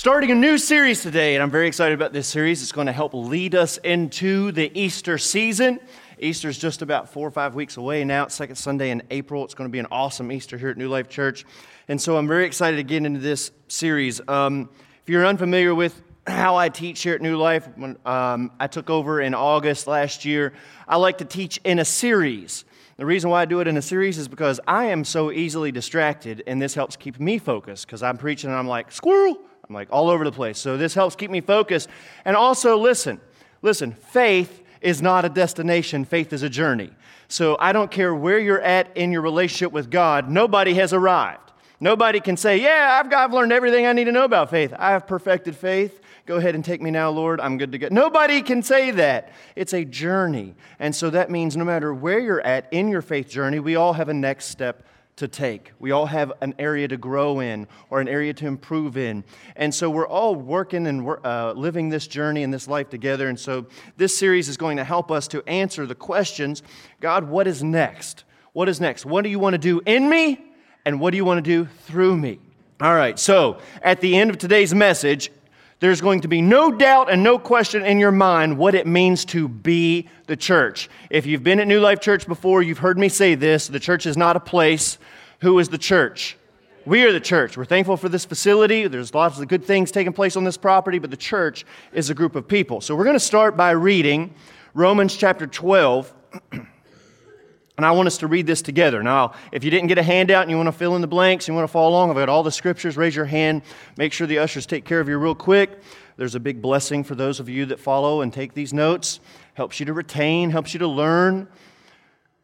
Starting a new series today, and I'm very excited about this series. It's going to help lead us into the Easter season. Easter's just about four or five weeks away now. It's second Sunday in April. It's going to be an awesome Easter here at New Life Church. And so I'm very excited to get into this series. Um, if you're unfamiliar with how I teach here at New Life, when um, I took over in August last year, I like to teach in a series. The reason why I do it in a series is because I am so easily distracted, and this helps keep me focused because I'm preaching and I'm like, squirrel I'm like all over the place. So this helps keep me focused. And also, listen, listen, faith is not a destination, faith is a journey. So I don't care where you're at in your relationship with God, nobody has arrived. Nobody can say, Yeah, I've, got, I've learned everything I need to know about faith. I have perfected faith. Go ahead and take me now, Lord. I'm good to go. Nobody can say that. It's a journey. And so that means no matter where you're at in your faith journey, we all have a next step to take. We all have an area to grow in or an area to improve in. And so we're all working and uh, living this journey and this life together. And so this series is going to help us to answer the questions God, what is next? What is next? What do you want to do in me? And what do you want to do through me? All right, so at the end of today's message, there's going to be no doubt and no question in your mind what it means to be the church. If you've been at New Life Church before, you've heard me say this the church is not a place. Who is the church? We are the church. We're thankful for this facility. There's lots of good things taking place on this property, but the church is a group of people. So we're going to start by reading Romans chapter 12. And I want us to read this together. Now, if you didn't get a handout and you want to fill in the blanks, you want to follow along, I've got all the scriptures. Raise your hand. Make sure the ushers take care of you real quick. There's a big blessing for those of you that follow and take these notes. Helps you to retain, helps you to learn.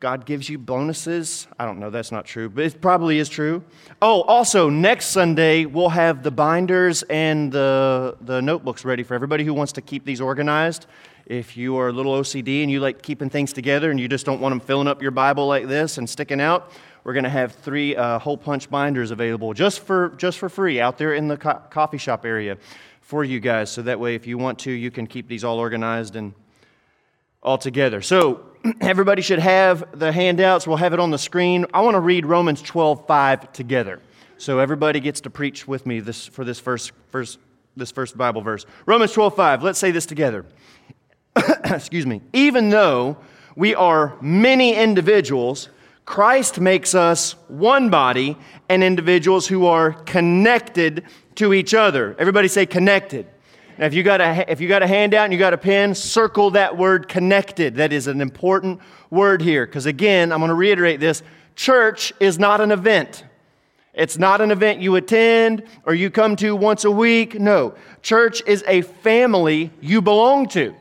God gives you bonuses. I don't know, that's not true, but it probably is true. Oh, also, next Sunday, we'll have the binders and the, the notebooks ready for everybody who wants to keep these organized. If you are a little OCD and you like keeping things together and you just don't want them filling up your Bible like this and sticking out, we're going to have three uh, hole punch binders available just for, just for free out there in the co- coffee shop area for you guys. So that way, if you want to, you can keep these all organized and all together. So everybody should have the handouts. We'll have it on the screen. I want to read Romans 12 5 together. So everybody gets to preach with me this, for this first, first, this first Bible verse. Romans 12 5. Let's say this together. excuse me, even though we are many individuals, Christ makes us one body and individuals who are connected to each other. Everybody say connected. Now, if you got a, if you got a handout and you got a pen, circle that word connected. That is an important word here. Because again, I'm going to reiterate this church is not an event. It's not an event you attend or you come to once a week. No, church is a family you belong to.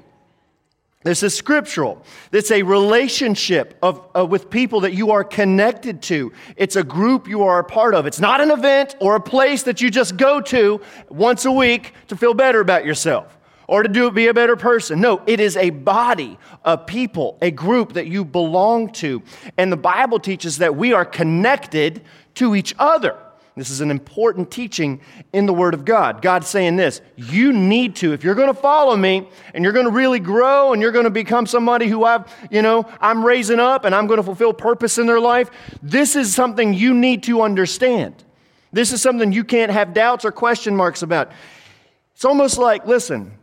This is scriptural. It's a relationship of, uh, with people that you are connected to. It's a group you are a part of. It's not an event or a place that you just go to once a week to feel better about yourself or to do be a better person. No, it is a body, a people, a group that you belong to. And the Bible teaches that we are connected to each other. This is an important teaching in the Word of God. God's saying this you need to, if you're going to follow me and you're going to really grow and you're going to become somebody who I've, you know, I'm raising up and I'm going to fulfill purpose in their life, this is something you need to understand. This is something you can't have doubts or question marks about. It's almost like, listen,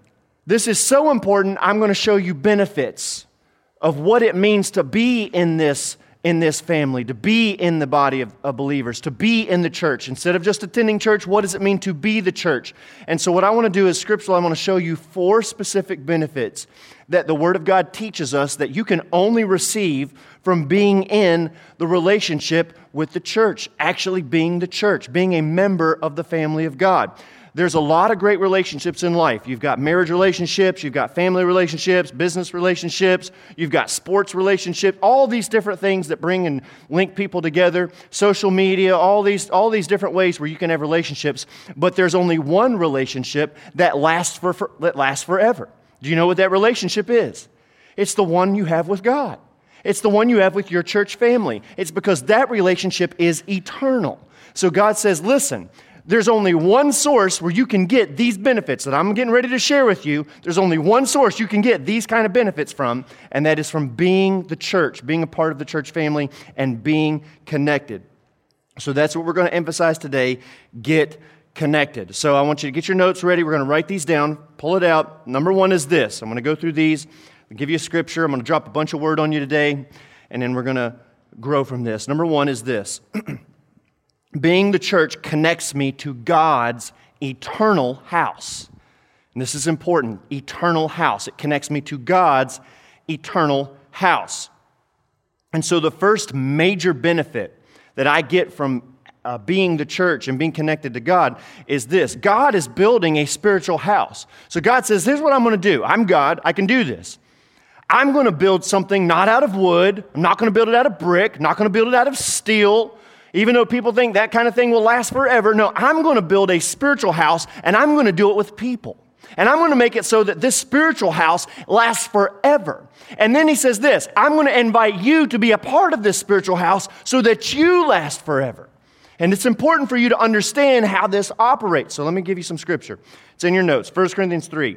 this is so important, I'm going to show you benefits of what it means to be in this in this family, to be in the body of, of, believers, to be in the church. Instead of just attending church, what does it mean to be the church? And so, what I want to do is scriptural, I want to show you four specific benefits that the Word of God teaches us that you can only receive from being in the relationship with the church, actually being the church, being a member of the family of God. There's a lot of great relationships in life. You've got marriage relationships, you've got family relationships, business relationships, you've got sports relationships, all these different things that bring and link people together, social media, all these, all these different ways where you can have relationships. But there's only one relationship that lasts, for, for, that lasts forever. Do you know what that relationship is? It's the one you have with God. It's the one you have with your church family. It's because that relationship is eternal. So God says, listen, there's only one source where you can get these benefits that I'm getting ready to share with you. There's only one source you can get these kind of benefits from, and that is from being the church, being a part of the church family, and being connected. So that's what we're going to emphasize today. Get connected. So I want you to get your notes ready. We're going to write these down, pull it out. Number one is this I'm going to go through these, I'll give you a scripture. I'm going to drop a bunch of word on you today, and then we're going to grow from this. Number one is this Being the church connects me to God's eternal house. And this is important eternal house. It connects me to God's eternal house. And so, the first major benefit that I get from uh, being the church and being connected to God is this God is building a spiritual house. So, God says, Here's what I'm going to do. I'm God, I can do this. I'm going to build something not out of wood, I'm not going to build it out of brick, I'm not going to build it out of steel. Even though people think that kind of thing will last forever, no, I'm going to build a spiritual house and I'm going to do it with people. And I'm going to make it so that this spiritual house lasts forever. And then he says this I'm going to invite you to be a part of this spiritual house so that you last forever. And it's important for you to understand how this operates. So let me give you some scripture. It's in your notes 1 Corinthians 3.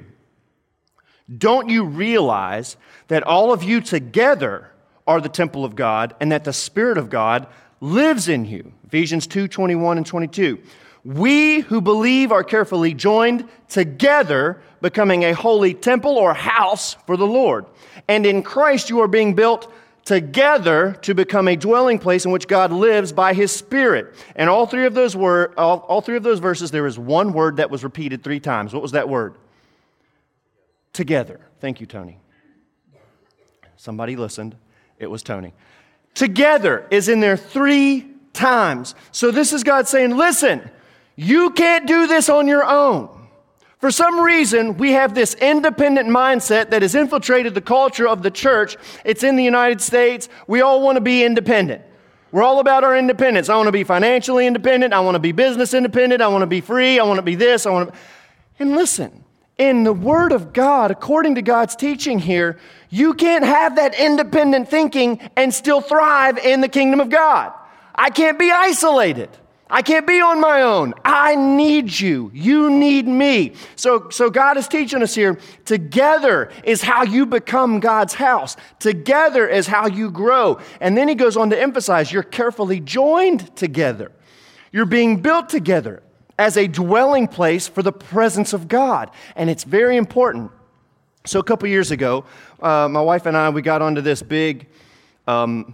Don't you realize that all of you together are the temple of God and that the Spirit of God lives in you? Ephesians 2 21 and 22. We who believe are carefully joined together, becoming a holy temple or house for the Lord. And in Christ you are being built together to become a dwelling place in which God lives by his Spirit. And all three of those word, all, all three of those verses, there is one word that was repeated three times. What was that word? Together. Thank you, Tony. Somebody listened. It was Tony. Together is in there three times. So this is God saying, listen, you can't do this on your own. For some reason, we have this independent mindset that has infiltrated the culture of the church. It's in the United States. We all want to be independent. We're all about our independence. I want to be financially independent. I want to be business independent. I want to be free. I want to be this. I want to. And listen, in the Word of God, according to God's teaching here, you can't have that independent thinking and still thrive in the kingdom of God. I can't be isolated. I can't be on my own. I need you. You need me. So, so God is teaching us here together is how you become God's house. Together is how you grow. And then he goes on to emphasize you're carefully joined together. You're being built together as a dwelling place for the presence of God. And it's very important. So, a couple years ago, uh, my wife and I, we got onto this big um,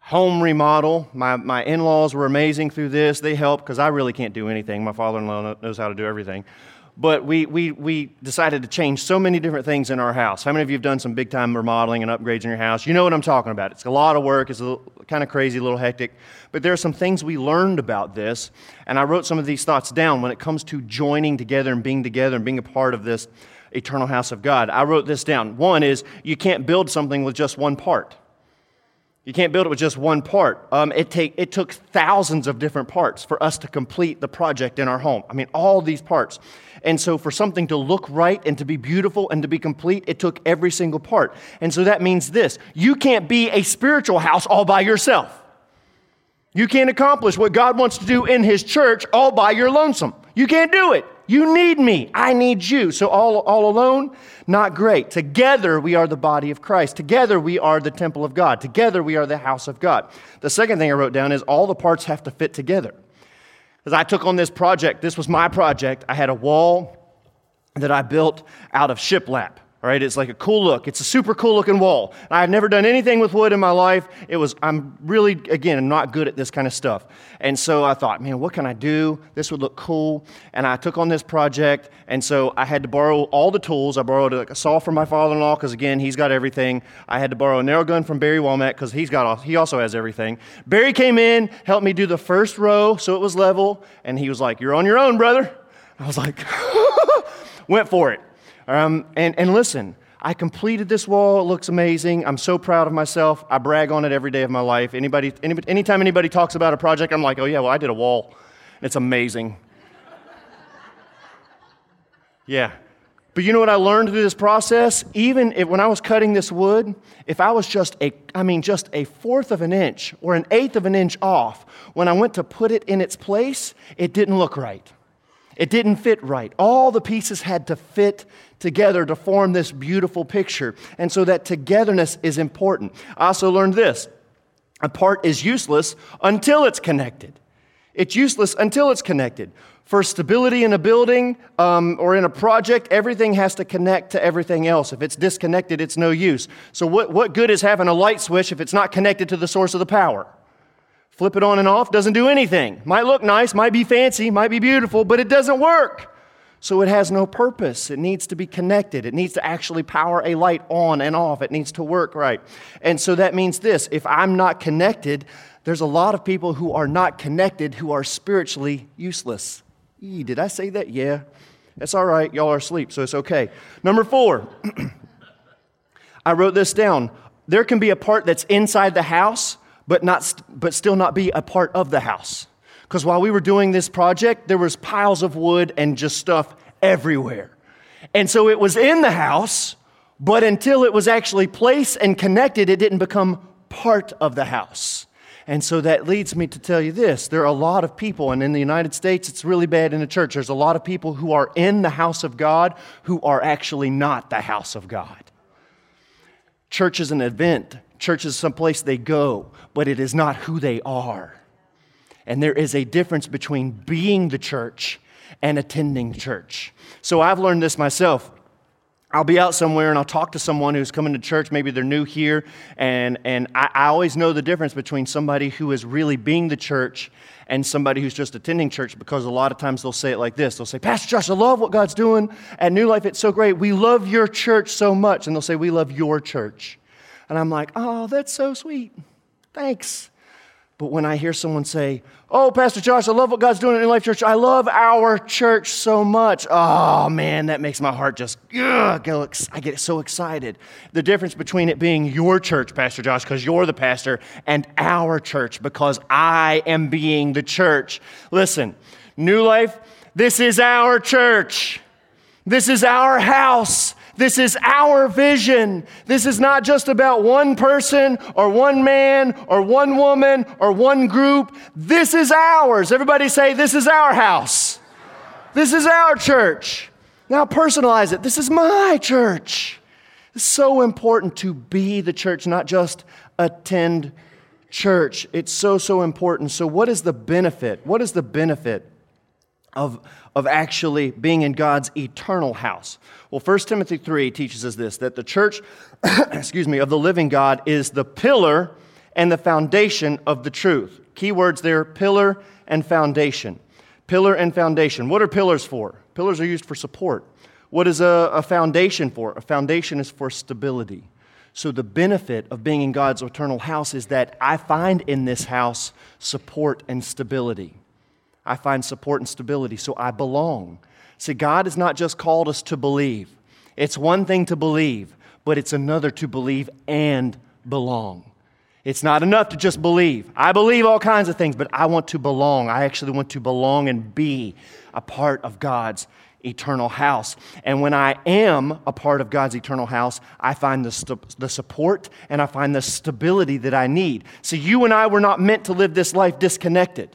home remodel. My, my in laws were amazing through this. They helped because I really can't do anything. My father in law knows how to do everything. But we, we, we decided to change so many different things in our house. How many of you have done some big time remodeling and upgrades in your house? You know what I'm talking about. It's a lot of work, it's a little, kind of crazy, a little hectic. But there are some things we learned about this. And I wrote some of these thoughts down when it comes to joining together and being together and being a part of this eternal house of God. I wrote this down. One is you can't build something with just one part. You can't build it with just one part. Um, it, take, it took thousands of different parts for us to complete the project in our home. I mean, all these parts. And so, for something to look right and to be beautiful and to be complete, it took every single part. And so, that means this you can't be a spiritual house all by yourself. You can't accomplish what God wants to do in His church all by your lonesome. You can't do it. You need me. I need you. So, all, all alone, not great. Together, we are the body of Christ. Together, we are the temple of God. Together, we are the house of God. The second thing I wrote down is all the parts have to fit together. As I took on this project, this was my project. I had a wall that I built out of shiplap. All right, it's like a cool look. It's a super cool looking wall. I have never done anything with wood in my life. It was, I'm really, again, I'm not good at this kind of stuff. And so I thought, man, what can I do? This would look cool. And I took on this project. And so I had to borrow all the tools. I borrowed a, saw from my father in law because, again, he's got everything. I had to borrow a nail gun from Barry Womack because he's got, all, he also has everything. Barry came in, helped me do the first row so it was level. And he was like, You're on your own, brother. I was like, Went for it. Um, and, and listen, I completed this wall. It looks amazing. I'm so proud of myself. I brag on it every day of my life. Anybody, anytime anybody talks about a project, I'm like, oh, yeah, well, I did a wall. It's amazing. yeah. But you know what I learned through this process? Even if, when I was cutting this wood, if I was just a, I mean, just a fourth of an inch or an eighth of an inch off, when I went to put it in its place, it didn't look right. It didn't fit right. All the pieces had to fit together to form this beautiful picture. And so that togetherness is important. I also learned this a part is useless until it's connected. It's useless until it's connected. For stability in a building um, or in a project, everything has to connect to everything else. If it's disconnected, it's no use. So, what, what good is having a light switch if it's not connected to the source of the power? Flip it on and off, doesn't do anything. Might look nice, might be fancy, might be beautiful, but it doesn't work. So it has no purpose. It needs to be connected. It needs to actually power a light on and off. It needs to work right. And so that means this if I'm not connected, there's a lot of people who are not connected who are spiritually useless. E, did I say that? Yeah. That's all right. Y'all are asleep, so it's okay. Number four, I wrote this down. There can be a part that's inside the house, but, not, but still not be a part of the house. Because while we were doing this project, there was piles of wood and just stuff everywhere. And so it was in the house, but until it was actually placed and connected, it didn't become part of the house. And so that leads me to tell you this there are a lot of people, and in the United States, it's really bad in the church. There's a lot of people who are in the house of God who are actually not the house of God. Church is an event, church is someplace they go, but it is not who they are. And there is a difference between being the church and attending church. So I've learned this myself. I'll be out somewhere and I'll talk to someone who's coming to church. Maybe they're new here. And, and I, I, always know the difference between somebody who is really being the church and somebody who's just attending church because a lot of times they'll say it like this They'll say, Pastor Josh, I love what God's doing at New Life. It's so great. We love your church so much. And they'll say, We love your church. And I'm like, Oh, that's so sweet. Thanks. But when I hear someone say, Oh, Pastor Josh, I love what God's doing in New Life Church. I love our church so much. Oh, man, that makes my heart just, ugh, I get so excited. The difference between it being your church, Pastor Josh, because you're the pastor, and our church, because I am being the church. Listen, New Life, this is our church. This is our house. This is our vision. This is not just about one person or one man or one woman or one group. This is ours. Everybody say, This is our house. This is our church. Now personalize it. This is my church. It's so important to be the church, not just attend church. It's so, so important. So, what is the benefit? What is the benefit of, of actually being in God's eternal house? Well, 1 Timothy 3 teaches us this that the church, excuse me, of the living God is the pillar and the foundation of the truth. Key words there pillar and foundation. Pillar and foundation. What are pillars for? Pillars are used for support. What is a, a foundation for? A foundation is for stability. So, the benefit of being in God's eternal house is that I find in this house support and stability. I find support and stability, so I belong. See, God has not just called us to believe. It's one thing to believe, but it's another to believe and belong. It's not enough to just believe. I believe all kinds of things, but I want to belong. I actually want to belong and be a part of God's eternal house. And when I am a part of God's eternal house, I find the, st- the support and I find the stability that I need. So, you and I were not meant to live this life disconnected.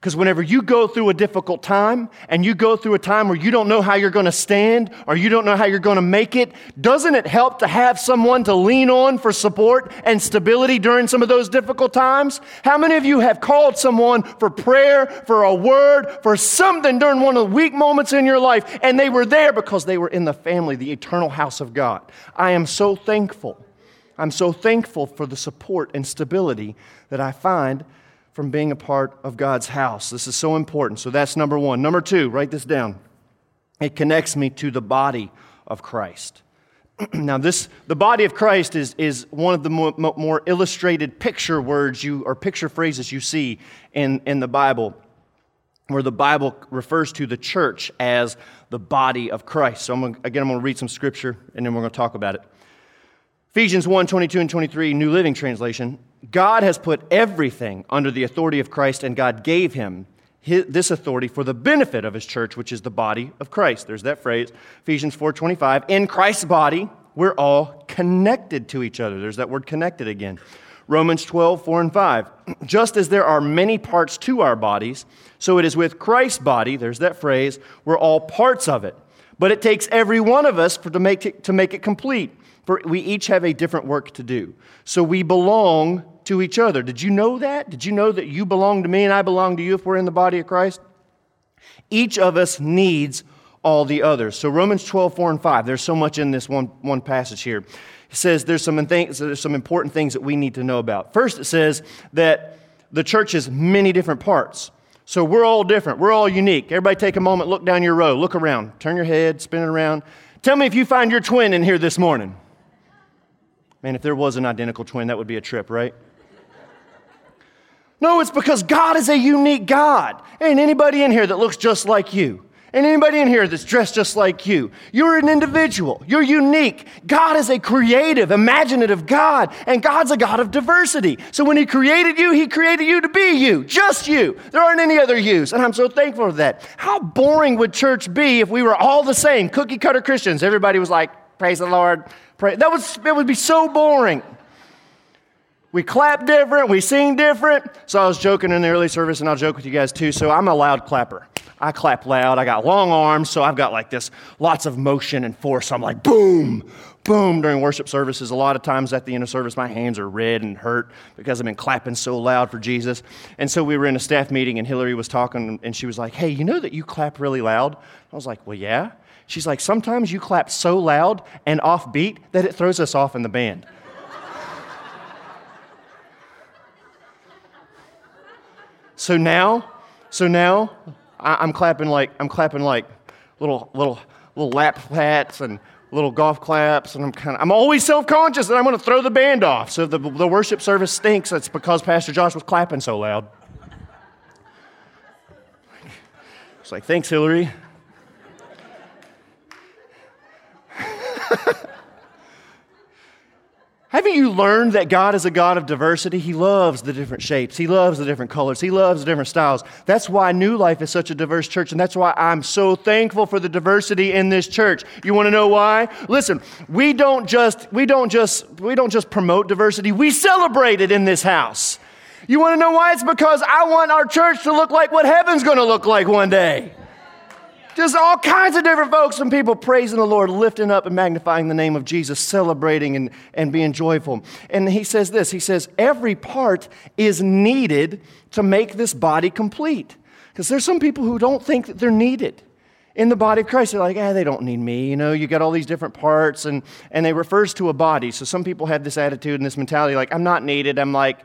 Because whenever you go through a difficult time and you go through a time where you don't know how you're going to stand or you don't know how you're going to make it, doesn't it help to have someone to lean on for support and stability during some of those difficult times? How many of you have called someone for prayer, for a word, for something during one of the weak moments in your life and they were there because they were in the family, the eternal house of God? I am so thankful. I'm so thankful for the support and stability that I find from being a part of God's house. This is so important. So that's number one. Number two, write this down. It connects me to the body of Christ. now, this the body of Christ is, is one of the more, more illustrated picture words you or picture phrases you see in, in the Bible, where the Bible refers to the church as the body of Christ. So, I'm gonna, again, I'm going to read some scripture and then we're going to talk about it. Ephesians 1 22 and 23, New Living Translation. God has put everything under the authority of Christ, and God gave him his, this authority for the benefit of his church, which is the body of Christ. There's that phrase, Ephesians 4:25. In Christ's body, we're all connected to each other. There's that word connected again. Romans 12, 4 and 5. Just as there are many parts to our bodies, so it is with Christ's body, there's that phrase, we're all parts of it. But it takes every one of us for, to, make it, to make it complete. For we each have a different work to do. So we belong to each other. Did you know that? Did you know that you belong to me and I belong to you if we're in the body of Christ? Each of us needs all the others. So Romans 12, 4 and 5, there's so much in this one, one passage here. It says there's some, things, there's some important things that we need to know about. First, it says that the church is many different parts. So we're all different. We're all unique. Everybody take a moment, look down your row, look around, turn your head, spin it around. Tell me if you find your twin in here this morning. Man, if there was an identical twin, that would be a trip, right? No, it's because God is a unique God. Ain't anybody in here that looks just like you. And anybody in here that's dressed just like you, you're an individual. You're unique. God is a creative, imaginative God, and God's a God of diversity. So when He created you, He created you to be you, just you. There aren't any other yous, and I'm so thankful for that. How boring would church be if we were all the same, cookie cutter Christians? Everybody was like, "Praise the Lord." Pray. That was it would be so boring. We clap different, we sing different. So I was joking in the early service, and I'll joke with you guys too. So I'm a loud clapper. I clap loud. I got long arms, so I've got like this lots of motion and force. I'm like boom, boom during worship services. A lot of times at the end of service, my hands are red and hurt because I've been clapping so loud for Jesus. And so we were in a staff meeting, and Hillary was talking, and she was like, Hey, you know that you clap really loud? I was like, Well, yeah. She's like, Sometimes you clap so loud and offbeat that it throws us off in the band. so now, so now I, am clapping like I'm clapping like little little little lap pats and little golf claps, and I'm kind of I'm always self-conscious that I'm going to throw the band off. So the the worship service stinks. That's because Pastor Josh was clapping so loud. It's like thanks, Hillary. Haven't you learned that God is a God of diversity? He loves the different shapes. He loves the different colors. He loves the different styles. That's why New Life is such a diverse church, and that's why I'm so thankful for the diversity in this church. You want to know why? Listen, we don't just we don't just we don't just promote diversity. We celebrate it in this house. You want to know why? It's because I want our church to look like what heaven's going to look like one day. Just all kinds of different folks and people praising the Lord, lifting up and magnifying the name of Jesus, celebrating and, and being joyful. And he says this He says, every part is needed to make this body complete. Because there's some people who don't think that they're needed in the body of Christ. They're like, ah, they don't need me. You know, you got all these different parts, and, and they refers to a body. So some people have this attitude and this mentality like, I'm not needed. I'm like,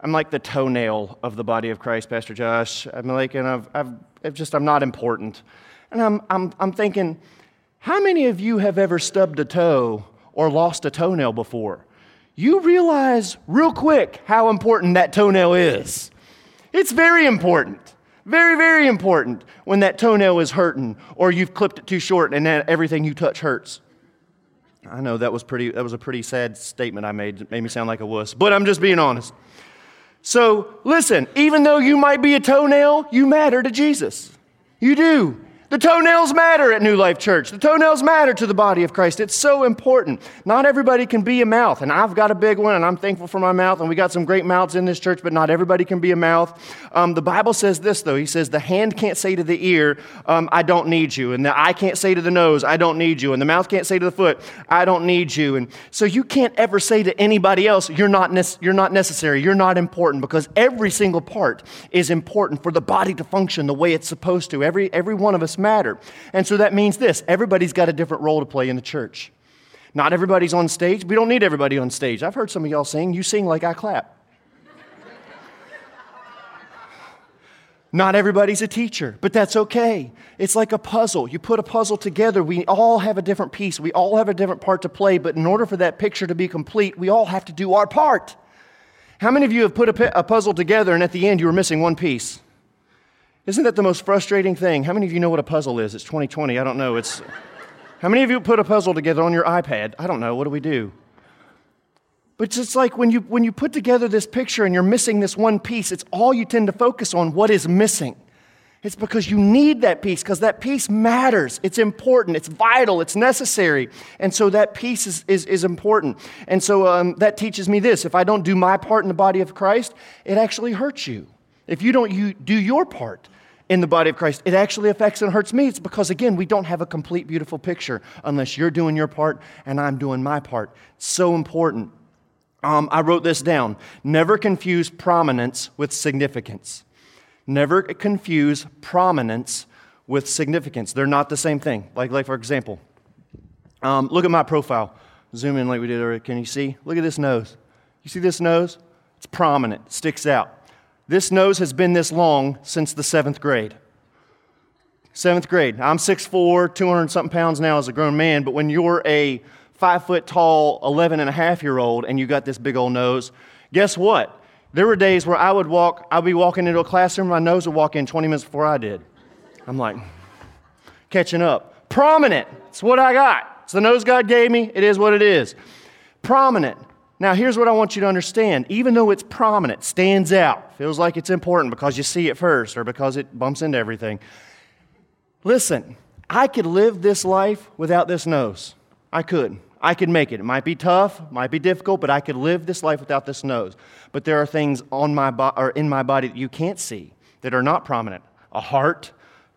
I'm like the toenail of the body of Christ, Pastor Josh. I'm like, and I've, I've, I've just, I'm not important. And I'm, I'm, I'm thinking, how many of you have ever stubbed a toe or lost a toenail before? You realize real quick how important that toenail is. It's very important. Very, very important when that toenail is hurting or you've clipped it too short and then everything you touch hurts. I know that was, pretty, that was a pretty sad statement I made. It made me sound like a wuss, but I'm just being honest. So listen, even though you might be a toenail, you matter to Jesus. You do. The toenails matter at New Life Church. The toenails matter to the body of Christ. It's so important. Not everybody can be a mouth, and I've got a big one, and I'm thankful for my mouth, and we got some great mouths in this church, but not everybody can be a mouth. Um, the Bible says this, though. He says, The hand can't say to the ear, um, I don't need you, and the eye can't say to the nose, I don't need you, and the mouth can't say to the foot, I don't need you. And so you can't ever say to anybody else, You're not, ne- you're not necessary, you're not important, because every single part is important for the body to function the way it's supposed to. Every, every one of us matter. And so that means this everybody's got a different role to play in the church. Not everybody's on stage. We don't need everybody on stage. I've heard some of y'all sing. You sing like I clap. Not everybody's a teacher, but that's okay. It's like a puzzle. You put a puzzle together, we all have a different piece, we all have a different part to play, but in order for that picture to be complete, we all have to do our part. How many of you have put a, puzzle together and at the end you were missing one piece? Isn't that the most frustrating thing? How many of you know what a puzzle is? It's 2020. I don't know. It's How many of you put a puzzle together on your iPad? I don't know. What do we do? But it's like when you, when you put together this picture and you're missing this one piece, it's all you tend to focus on what is missing. It's because you need that piece, because that piece matters. It's important, it's vital, it's necessary. And so that piece is, is, is important. And so um, that teaches me this if I don't do my part in the body of Christ, it actually hurts you. If you don't you do your part, in the body of Christ. It actually affects and hurts me. It's because, again, we don't have a complete, beautiful picture unless you're doing your part and I'm doing my part. It's so important. Um, I wrote this down. Never confuse prominence with significance. Never confuse prominence with significance. They're not the same thing. Like, like for example, um, look at my profile. Zoom in like we did earlier. Can you see? Look at this nose. You see this nose? It's prominent, sticks out. This nose has been this long since the seventh grade. Seventh grade. I'm 6'4, 200 something pounds now as a grown man, but when you're a five foot tall, 11 and a half year old and you got this big old nose, guess what? There were days where I would walk, I'd be walking into a classroom, my nose would walk in 20 minutes before I did. I'm like, catching up. Prominent. It's what I got. It's the nose God gave me. It is what it is. Prominent. Now, here's what I want you to understand. Even though it's prominent, stands out, feels like it's important because you see it first or because it bumps into everything. Listen, I could live this life without this nose. I could. I could make it. It might be tough, might be difficult, but I could live this life without this nose. But there are things on my bo- or in my body that you can't see that are not prominent. A heart,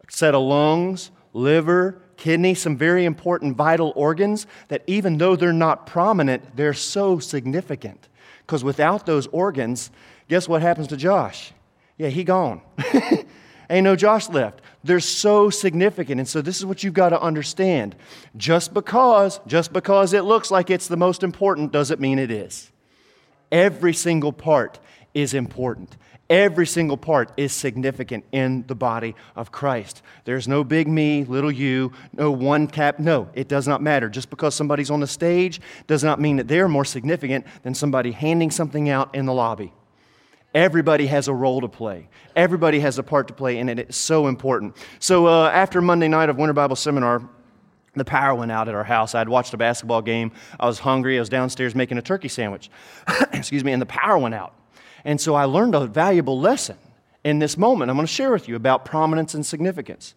a set of lungs, liver, kidney, some very important vital organs that even though they're not prominent, they're so significant. Because without those organs, guess what happens to Josh? Yeah, he gone. Ain't no Josh left. They're so significant. And so this is what you've got to understand. Just because, just because it looks like it's the most important doesn't mean it is. Every single part is important. Every single part is significant in the body of Christ. There's no big me, little you, no one cap. No, it does not matter. Just because somebody's on the stage does not mean that they're more significant than somebody handing something out in the lobby. Everybody has a role to play. Everybody has a part to play, and it's so important. So, uh, after Monday night of Winter Bible Seminar, the power went out at our house. I'd watched a basketball game. I was hungry. I was downstairs making a turkey sandwich. Excuse me, and the power went out. And so I learned a valuable lesson in this moment I'm going to share with you about prominence and significance.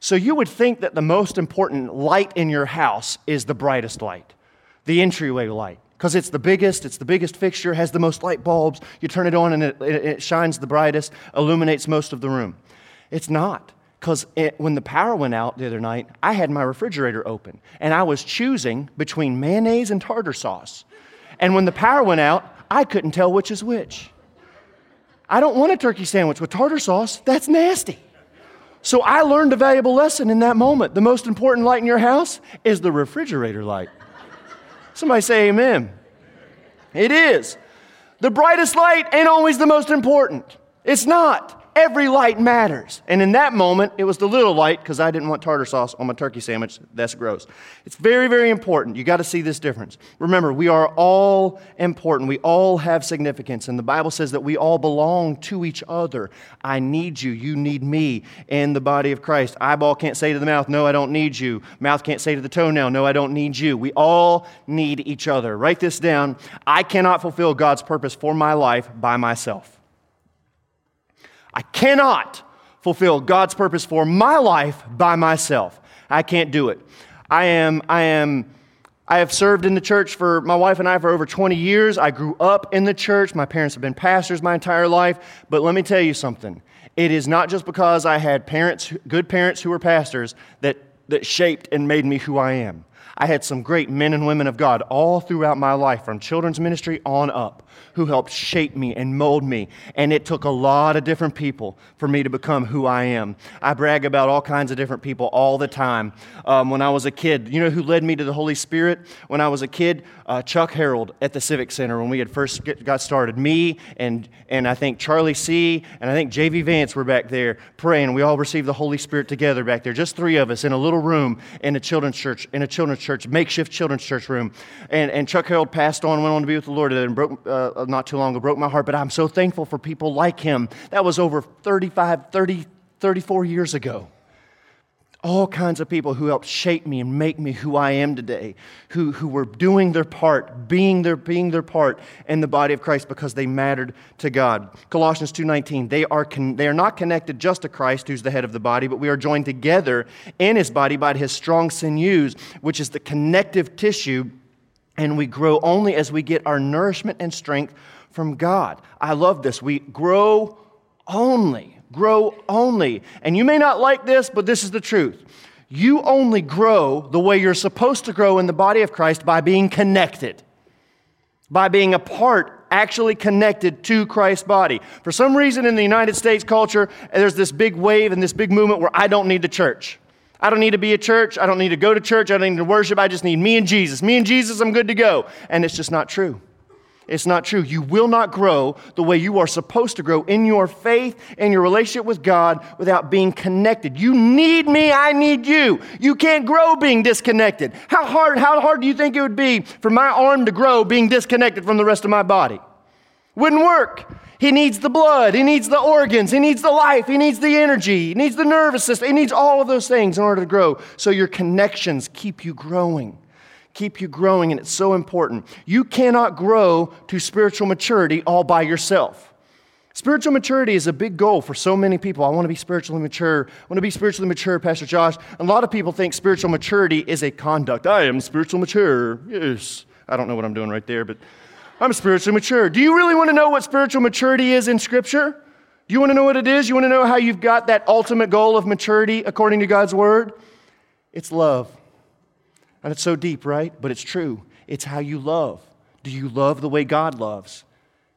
So you would think that the most important light in your house is the brightest light, the entryway light, because it's the biggest, it's the biggest fixture, has the most light bulbs. You turn it on and it, it shines the brightest, illuminates most of the room. It's not. Because when the power went out the other night, I had my refrigerator open and I was choosing between mayonnaise and tartar sauce. And when the power went out, I couldn't tell which is which. I don't want a turkey sandwich with tartar sauce. That's nasty. So I learned a valuable lesson in that moment. The most important light in your house is the refrigerator light. Somebody say amen. It is. The brightest light ain't always the most important. It's not. Every light matters. And in that moment, it was the little light because I didn't want tartar sauce on my turkey sandwich. That's gross. It's very, very important. You got to see this difference. Remember, we are all important. We all have significance. And the Bible says that we all belong to each other. I need you. You need me in the body of Christ. Eyeball can't say to the mouth, No, I don't need you. Mouth can't say to the toenail, No, I don't need you. We all need each other. Write this down. I cannot fulfill God's purpose for my life by myself. I cannot fulfill God's purpose for my life by myself. I can't do it. I am, I am, I have served in the church for my wife and I for over 20 years. I grew up in the church. My parents have been pastors my entire life. But let me tell you something. It is not just because I had parents, good parents who were pastors, that, that shaped and made me who I am. I had some great men and women of God all throughout my life, from children's ministry on up, who helped shape me and mold me. And it took a lot of different people for me to become who I am. I brag about all kinds of different people all the time. Um, when I was a kid, you know who led me to the Holy Spirit? When I was a kid, uh, Chuck Harold at the Civic Center when we had first get, got started. Me and, and I think Charlie C. and I think J.V. Vance were back there praying. We all received the Holy Spirit together back there, just three of us in a little room in a children's church, in a children's church, makeshift children's church room. And, and Chuck Harold passed on, went on to be with the Lord, and broke, uh, not too long ago, broke my heart. But I'm so thankful for people like him. That was over 35, 30, 34 years ago all kinds of people who helped shape me and make me who I am today, who, who were doing their part, being their, being their part in the body of Christ because they mattered to God. Colossians 2.19, they are, con- they are not connected just to Christ, who's the head of the body, but we are joined together in his body by his strong sinews, which is the connective tissue, and we grow only as we get our nourishment and strength from God. I love this. We grow only grow only. And you may not like this, but this is the truth. You only grow the way you're supposed to grow in the body of Christ by being connected, by being a part actually connected to Christ's body. For some reason in the United States culture, there's this big wave and this big movement where I don't need the church. I don't need to be a church. I don't need to go to church. I don't need to worship. I just need me and Jesus. Me and Jesus, I'm good to go. And it's just not true. It's not true. You will not grow the way you are supposed to grow in your faith and your relationship with God without being connected. You need me, I need you. You can't grow being disconnected. How hard, how hard do you think it would be for my arm to grow being disconnected from the rest of my body? Wouldn't work. He needs the blood, he needs the organs, he needs the life, he needs the energy, he needs the nervous system, he needs all of those things in order to grow. So your connections keep you growing keep you growing, and it's so important. You cannot grow to spiritual maturity all by yourself. Spiritual maturity is a big goal for so many people. I want to be spiritually mature. I want to be spiritually mature, Pastor Josh. A lot of people think spiritual maturity is a conduct. I am spiritual mature. Yes. I don't know what I'm doing right there, but I'm spiritually mature. Do you really want to know what spiritual maturity is in Scripture? Do you want to know what it is? You want to know how you've got that ultimate goal of maturity according to God's Word? It's love. And it's so deep, right? But it's true. It's how you love. Do you love the way God loves?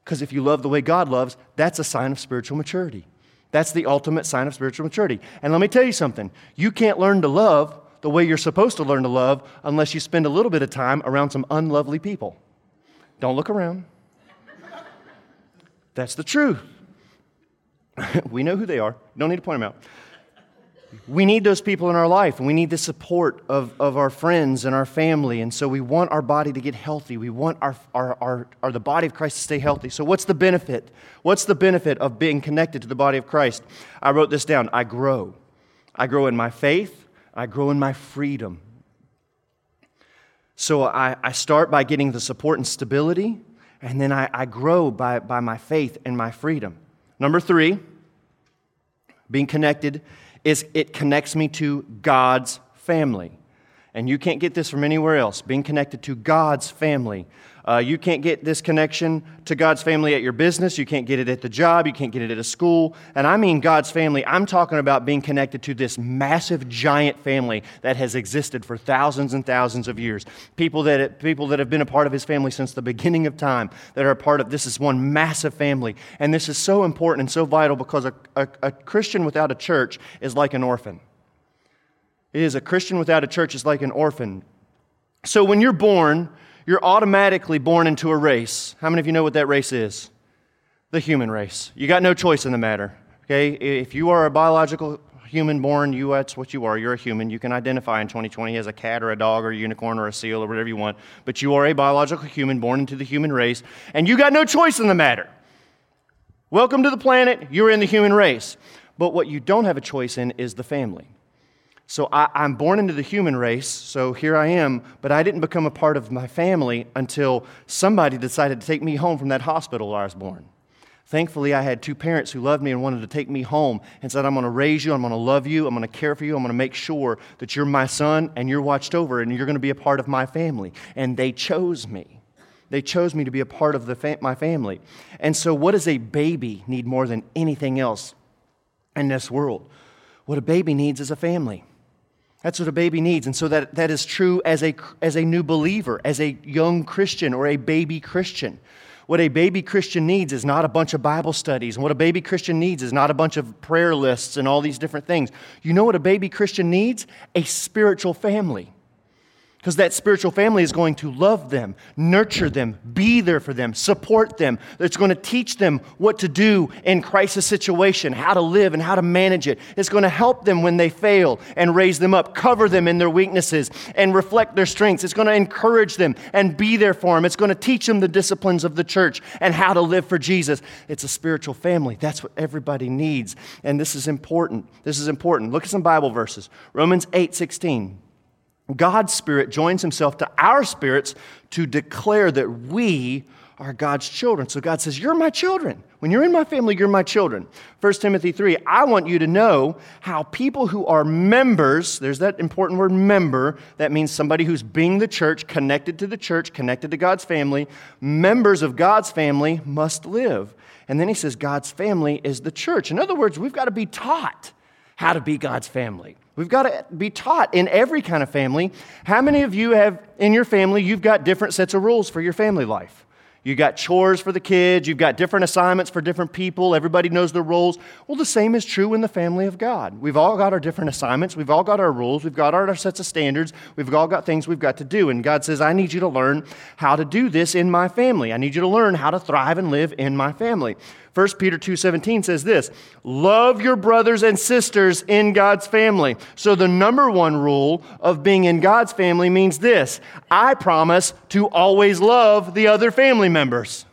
Because if you love the way God loves, that's a sign of spiritual maturity. That's the ultimate sign of spiritual maturity. And let me tell you something you can't learn to love the way you're supposed to learn to love unless you spend a little bit of time around some unlovely people. Don't look around. That's the truth. we know who they are. Don't need to point them out we need those people in our life, and we need the support of, of our friends and our family. And so we want our body to get healthy. We want our, our, our, our, the body of Christ to stay healthy. So, what's the benefit? What's the benefit of being connected to the body of Christ? I wrote this down. I grow. I grow in my faith, I grow in my freedom. So, I, I start by getting the support and stability, and then I, I grow by, by my faith and my freedom. Number three, being connected is it connects me to God's family. And you can't get this from anywhere else, being connected to God's family. Uh, you can't get this connection to God's family at your business. You can't get it at the job. You can't get it at a school. And I mean God's family. I'm talking about being connected to this massive, giant family that has existed for thousands and thousands of years. People that, people that have been a part of His family since the beginning of time, that are a part of this is one massive family. And this is so important and so vital because a, a, a Christian without a church is like an orphan. It is a Christian without a church is like an orphan. So when you're born, you're automatically born into a race. How many of you know what that race is? The human race. You got no choice in the matter. Okay? If you are a biological human born, you that's what you are. You're a human. You can identify in 2020 as a cat or a dog or a unicorn or a seal or whatever you want. But you are a biological human born into the human race, and you got no choice in the matter. Welcome to the planet. You're in the human race. But what you don't have a choice in is the family. So I, am born into the human race, so here I am, but I didn't become a part of my family until somebody decided to take me home from that hospital where I was born. Thankfully, I had two parents who loved me and wanted to take me home and said, I'm going to raise you, I'm going to love you, I'm going to care for you, I'm going to make sure that you're my son and you're watched over and you're going to be a part of my family. And they chose me. They chose me to be a part of my family. And so, what does a baby need more than anything else in this world? What a baby needs is a family. That's what a baby needs. And so that, that is true as a, as a new believer, as a young Christian or a baby Christian. What a baby Christian needs is not a bunch of Bible studies. And what a baby Christian needs is not a bunch of prayer lists and all these different things. You know what a baby Christian needs? A spiritual family because that spiritual family is going to love them, nurture them, be there for them, support them. It's going to teach them what to do in crisis situation, how to live and how to manage it. It's going to help them when they fail and raise them up, cover them in their weaknesses and reflect their strengths. It's going to encourage them and be there for them. It's going to teach them the disciplines of the church and how to live for Jesus. It's a spiritual family. That's what everybody needs. And this is important. This is important. Look at some Bible verses. Romans 8 16. God's Spirit joins Himself to our spirits to declare that we are God's children. So God says, You're my children. When you're in my family, you're my children. 1 Timothy 3, I want you to know how people who are members, there's that important word member, that means somebody who's being the church, connected to the church, connected to God's family, members of God's family must live. And then he says, God's family is the church. In other words, we've got to be taught how to be God's family. We've got to be taught in every kind of family. How many of you have in your family, you've got different sets of rules for your family life? You've got chores for the kids, you've got different assignments for different people, everybody knows their roles. Well, the same is true in the family of God. We've all got our different assignments, we've all got our rules, we've got our, our sets of standards, we've all got things we've got to do. And God says, I need you to learn how to do this in my family. I need you to learn how to thrive and live in my family. 1 Peter 2:17 says this, love your brothers and sisters in God's family. So the number one rule of being in God's family means this, I promise to always love the other family members.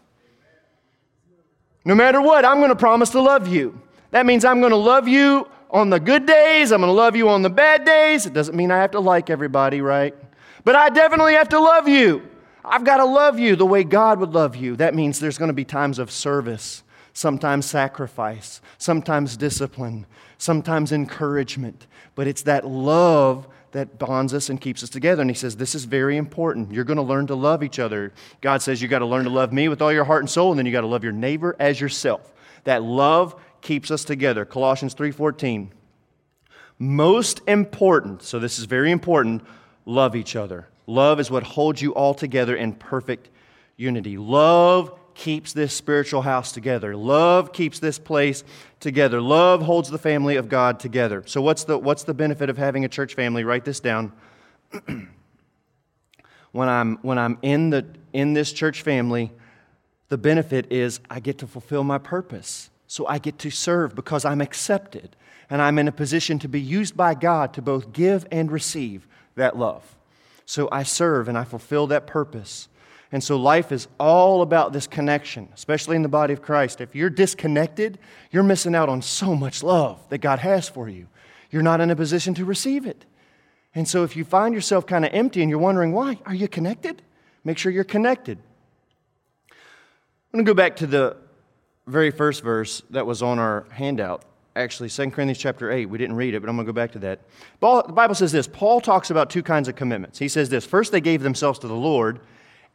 No matter what, I'm going to promise to love you. That means I'm going to love you on the good days, I'm going to love you on the bad days. It doesn't mean I have to like everybody, right? But I definitely have to love you. I've got to love you the way God would love you. That means there's going to be times of service sometimes sacrifice, sometimes discipline, sometimes encouragement. But it's that love that bonds us and keeps us together. And he says, This is very important. You're going to learn to love each other. God says, You got to learn to love me with all your heart and soul, and then you got to love your neighbor as yourself. That love keeps us together. Colossians 3:14. Most important, so this is very important, love each other. Love is what holds you all together in perfect unity. Love keeps this spiritual house together. Love keeps this place together. Love holds the family of God together. So, what's the, what's the benefit of having a church family? Write this down. when I'm, when I'm in, the, in this church family, the benefit is I get to fulfill my purpose. So, I get to serve because I'm accepted and I'm in a position to be used by God to both give and receive that love. So, I serve and I fulfill that purpose. And so life is all about this connection, especially in the body of Christ. If you're disconnected, you're missing out on so much love that God has for you. You're not in a position to receive it. And so if you find yourself kind of empty and you're wondering why, are you connected? Make sure you're connected. I'm going to go back to the very first verse that was on our handout. Actually, 2 Corinthians chapter 8. We didn't read it, but I'm going to go back to that. Paul, The Bible says this Paul talks about two kinds of commitments. He says this first, they gave themselves to the Lord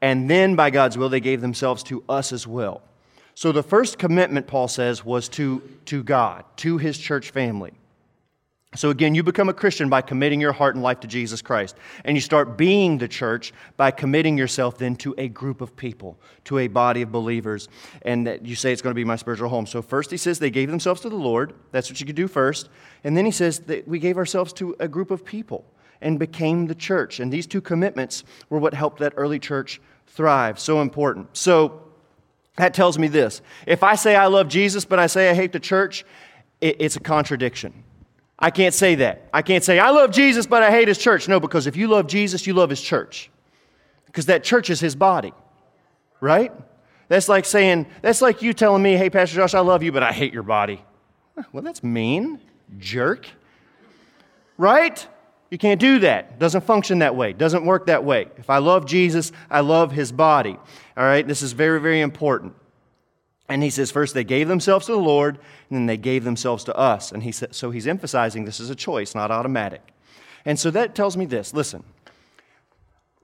and then, by God's will, they gave themselves to us as well. So the first commitment, Paul says, was to, to God, to his church family. So again, you become a Christian by committing your heart and life to Jesus Christ. And you start being the church by committing yourself then to a group of people, to a body of believers. And that you say it's going to be my spiritual home. So first he says they gave themselves to the Lord. That's what you could do first. And then he says that we gave ourselves to a group of people and became the church. And these two commitments were what helped that early church thrive. So important. So that tells me this. If I say I love Jesus, but I say I hate the church, it's a contradiction. I can't say that. I can't say I love Jesus, but I hate his church. No, because if you love Jesus, you love his church. Because that church is his body. Right? That's like saying, that's like you telling me, hey, Pastor Josh, I love you, but I hate your body. Well, that's mean, jerk. Right? You can't do that. It doesn't function that way. It doesn't work that way. If I love Jesus, I love his body. All right? This is very, very important. And he says, first they gave themselves to the Lord, and then they gave themselves to us. And he said, so he's emphasizing this is a choice, not automatic. And so that tells me this listen,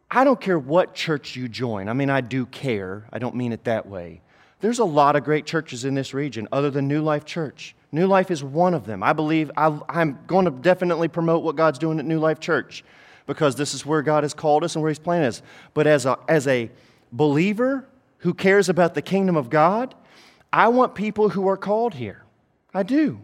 I don't care what church you join. I mean, I do care. I don't mean it that way. There's a lot of great churches in this region other than New Life Church. New Life is one of them. I believe I, am going to definitely promote what God's doing at New Life Church because this is where God has called us and where He's planted us. But as a, as a believer who cares about the kingdom of God, I want people who are called here. I do.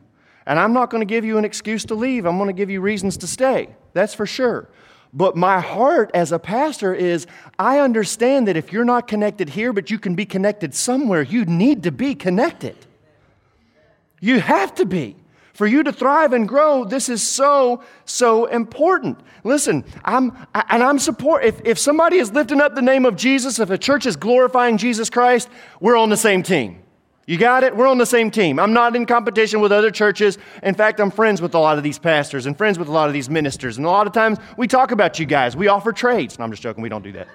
And I'm not going to give you an excuse to leave, I'm going to give you reasons to stay. That's for sure. But my heart as a pastor is I understand that if you're not connected here, but you can be connected somewhere, you need to be connected. You have to be. For you to thrive and grow, this is so, so important. Listen, I'm, and I'm support, if, if somebody is lifting up the name of Jesus, if a church is glorifying Jesus Christ, we're on the same team. You got it? We're on the same team. I'm not in competition with other churches. In fact, I'm friends with a lot of these pastors and friends with a lot of these ministers. And a lot of times we talk about you guys. We offer trades. No, I'm just joking. We don't do that.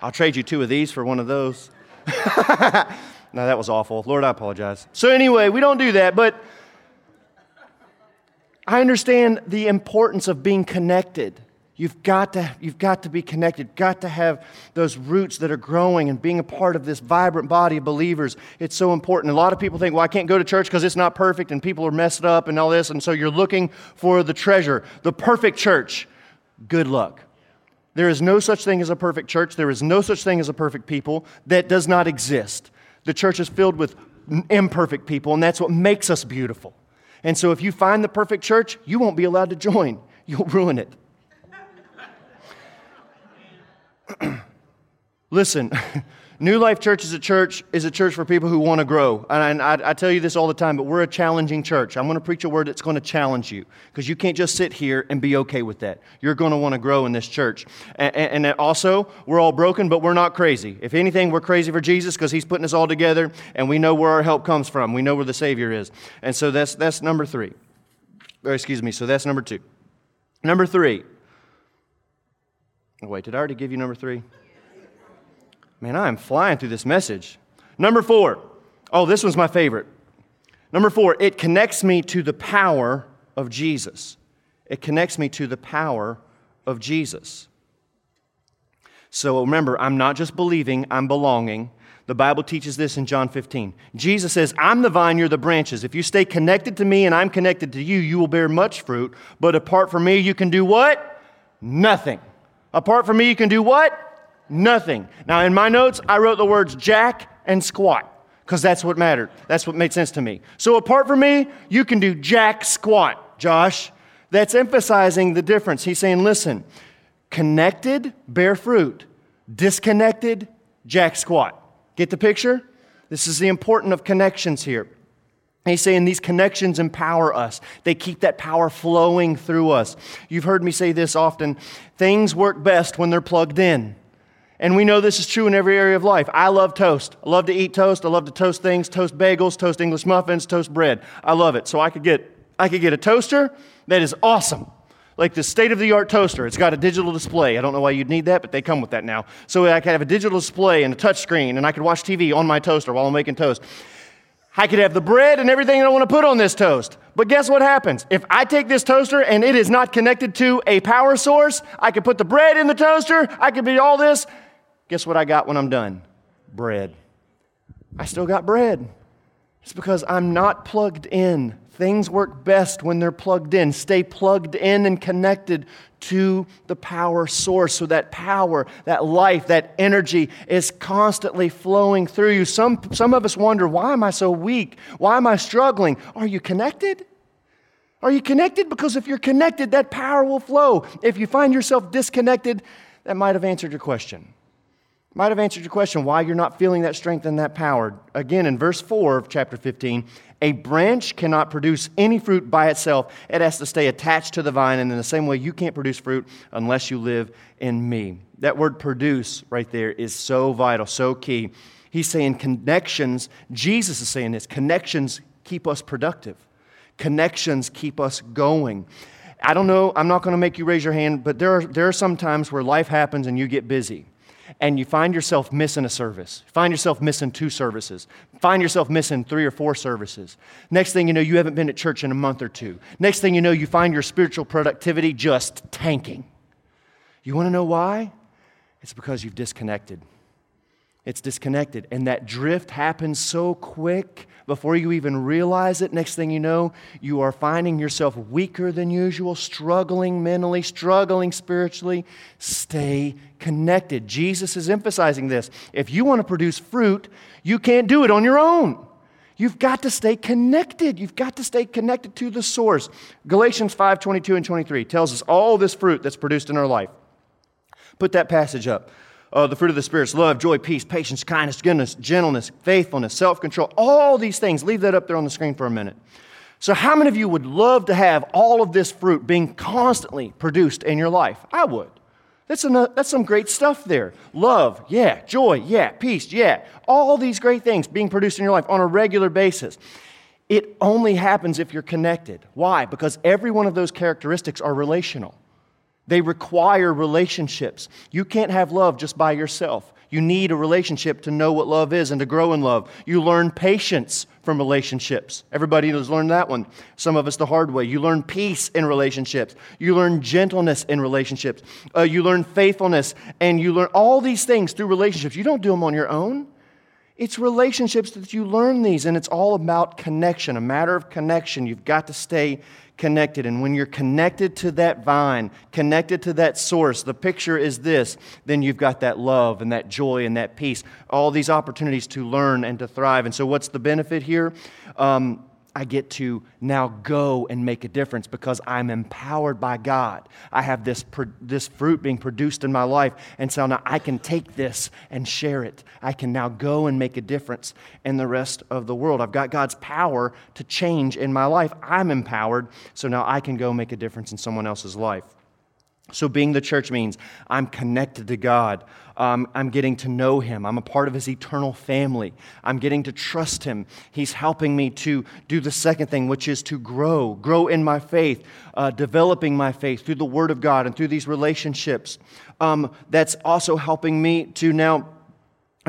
I'll trade you two of these for one of those. No, that was awful. Lord, I apologize. So, anyway, we don't do that, but I understand the importance of being connected. You've got, to, you've got to be connected, got to have those roots that are growing and being a part of this vibrant body of believers. It's so important. A lot of people think, well, I can't go to church because it's not perfect and people are messed up and all this. And so you're looking for the treasure, the perfect church. Good luck. There is no such thing as a perfect church. There is no such thing as a perfect people. That does not exist. The church is filled with imperfect people, and that's what makes us beautiful. And so if you find the perfect church, you won't be allowed to join. You'll ruin it. Listen, New Life Church is a church is a church for people who want to grow. And I, I, tell you this all the time, but we're a challenging church. I'm going to preach a word that's going to challenge you because you can't just sit here and be okay with that. You're going to want to grow in this church. And, and, also, we're all broken, but we're not crazy. If anything, we're crazy for Jesus because He's putting us all together, and we know where our help comes from. We know where the Savior is. And so that's that's number three. Or excuse me. So that's number two. Number three. wait, did I already give you number three? Man, I am flying through this message. Number four. Oh, this one's my favorite. Number four, it connects me to the power of Jesus. It connects me to the power of Jesus. So remember, I'm not just believing, I'm belonging. The Bible teaches this in John 15. Jesus says, I'm the vine, you're the branches. If you stay connected to me and I'm connected to you, you will bear much fruit. But apart from me, you can do what? Nothing. Apart from me, you can do what? Nothing. Now, in my notes, I wrote the words jack and squat because that's what mattered. That's what made sense to me. So, apart from me, you can do jack squat, Josh. That's emphasizing the difference. He's saying, listen, connected, bear fruit, disconnected, jack squat. Get the picture? This is the importance of connections here. He's saying these connections empower us. They keep that power flowing through us. You've heard me say this often things work best when they're plugged in. And we know this is true in every area of life. I love toast. I love to eat toast. I love to toast things, toast bagels, toast English muffins, toast bread. I love it. So I could get I could get a toaster that is awesome. Like the state of the art toaster. It's got a digital display. I don't know why you'd need that, but they come with that now. So I could have a digital display and a touch screen, and I could watch TV on my toaster while I'm making toast. I could have the bread and everything I want to put on this toast. But guess what happens? If I take this toaster and it is not connected to a power source, I could put the bread in the toaster, I could be all this, Guess what I got when I'm done? Bread. I still got bread. It's because I'm not plugged in. Things work best when they're plugged in. Stay plugged in and connected to the power source so that power, that life, that energy is constantly flowing through you. Some, some of us wonder, why am I so weak? Why am I struggling? Are you connected? Are you connected? Because if you're connected, that power will flow. If you find yourself disconnected, that might have answered your question. Might have answered your question why you're not feeling that strength and that power. Again, in verse 4 of chapter 15, a branch cannot produce any fruit by itself. It has to stay attached to the vine, and in the same way, you can't produce fruit unless you live in me. That word produce right there is so vital, so key. He's saying connections, Jesus is saying this connections keep us productive, connections keep us going. I don't know, I'm not going to make you raise your hand, but there are, there are some times where life happens and you get busy and you find yourself missing a service, find yourself missing two services, find yourself missing three or four services. Next thing you know, you haven't been at church in a month or two. Next thing you know, you find your spiritual productivity just tanking. You want to know why? It's because you've disconnected. It's disconnected. And that drift happens so quick before you even realize it. Next thing you know, you are finding yourself weaker than usual, struggling mentally, struggling spiritually. Stay connected. Jesus is emphasizing this. If you want to produce fruit, you can't do it on your own. You've got to stay connected. You've got to stay connected to the source. Galatians 5 22 and 23 tells us all this fruit that's produced in our life. Put that passage up uh, the fruit of the Spirit love, joy, peace, patience, kindness, goodness, gentleness, faithfulness, self control. All these things. Leave that up there on the screen for a minute. So, how many of you would love to have all of this fruit being constantly produced in your life? I would. That's, that's some great stuff there. Love, yeah. Joy, yeah. Peace, yeah. All these great things being produced in your life on a regular basis. It only happens if you're connected. Why? Because every one of those characteristics are relational. They require relationships. You can't have love just by yourself. You need a relationship to know what love is and to grow in love. You learn patience from relationships. Everybody has learned that one. Some of us the hard way. You learn peace in relationships. You learn gentleness in relationships. Uh, you learn faithfulness, and you learn all these things through relationships. You don't do them on your own. It's relationships that you learn these, and it's all about connection, a matter of connection. You've got to stay connected. And when you're connected to that vine, connected to that source, the picture is this then you've got that love and that joy and that peace, all these opportunities to learn and to thrive. And so, what's the benefit here? Um, I get to now go and make a difference because I'm empowered by God. I have this, this fruit being produced in my life. And so now I can take this and share it. I can now go and make a difference in the rest of the world. I've got God's power to change in my life. I'm empowered. So now I can go make a difference in someone else's life. So, being the church means I'm connected to God. Um, I'm getting to know Him. I'm a part of His eternal family. I'm getting to trust Him. He's helping me to do the second thing, which is to grow, grow in my faith, uh, developing my faith through the Word of God and through these relationships. Um, that's also helping me to now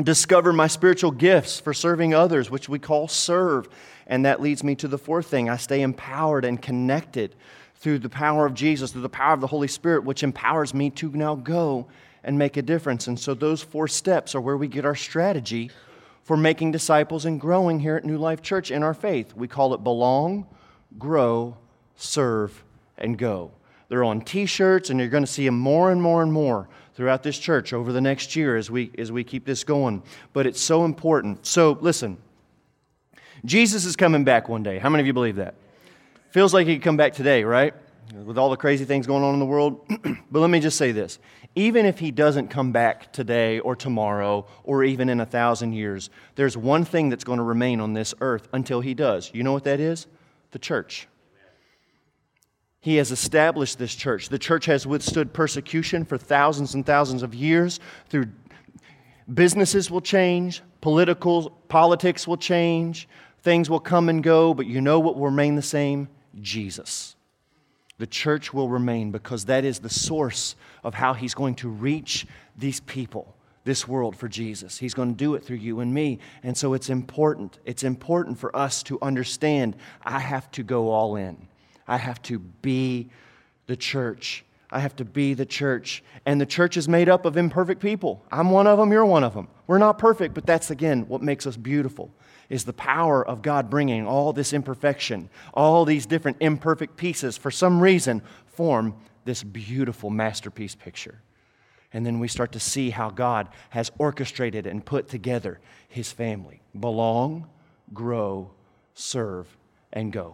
discover my spiritual gifts for serving others, which we call serve. And that leads me to the fourth thing I stay empowered and connected through the power of Jesus, through the power of the Holy Spirit, which empowers me to now go and make a difference. And so, those four steps are where we get our strategy for making disciples and growing here at New Life Church in our faith. We call it belong, grow, serve, and go. They're on t shirts, and you're going to see them more and more and more throughout this church over the next year as we, as we keep this going. But it's so important. So, listen, Jesus is coming back one day. How many of you believe that? Feels like he could come back today, right? With all the crazy things going on in the world. but let me just say this even if he doesn't come back today or tomorrow or even in a thousand years, there's one thing that's going to remain on this earth until he does. You know what that is? The church. He has established this church. The church has withstood persecution for thousands and thousands of years through businesses will change, political politics will change, things will come and go, but you know what will remain the same? Jesus. The church will remain because that is the source of how he's going to reach these people, this world for Jesus. He's going to do it through you and me. And so it's important. It's important for us to understand I have to go all in. I have to be the church. I have to be the church. And the church is made up of imperfect people. I'm one of them, you're one of them. We're not perfect, but that's again what makes us beautiful is the power of God bringing all this imperfection, all these different imperfect pieces, for some reason, form this beautiful masterpiece picture. And then we start to see how God has orchestrated and put together his family belong, grow, serve, and go.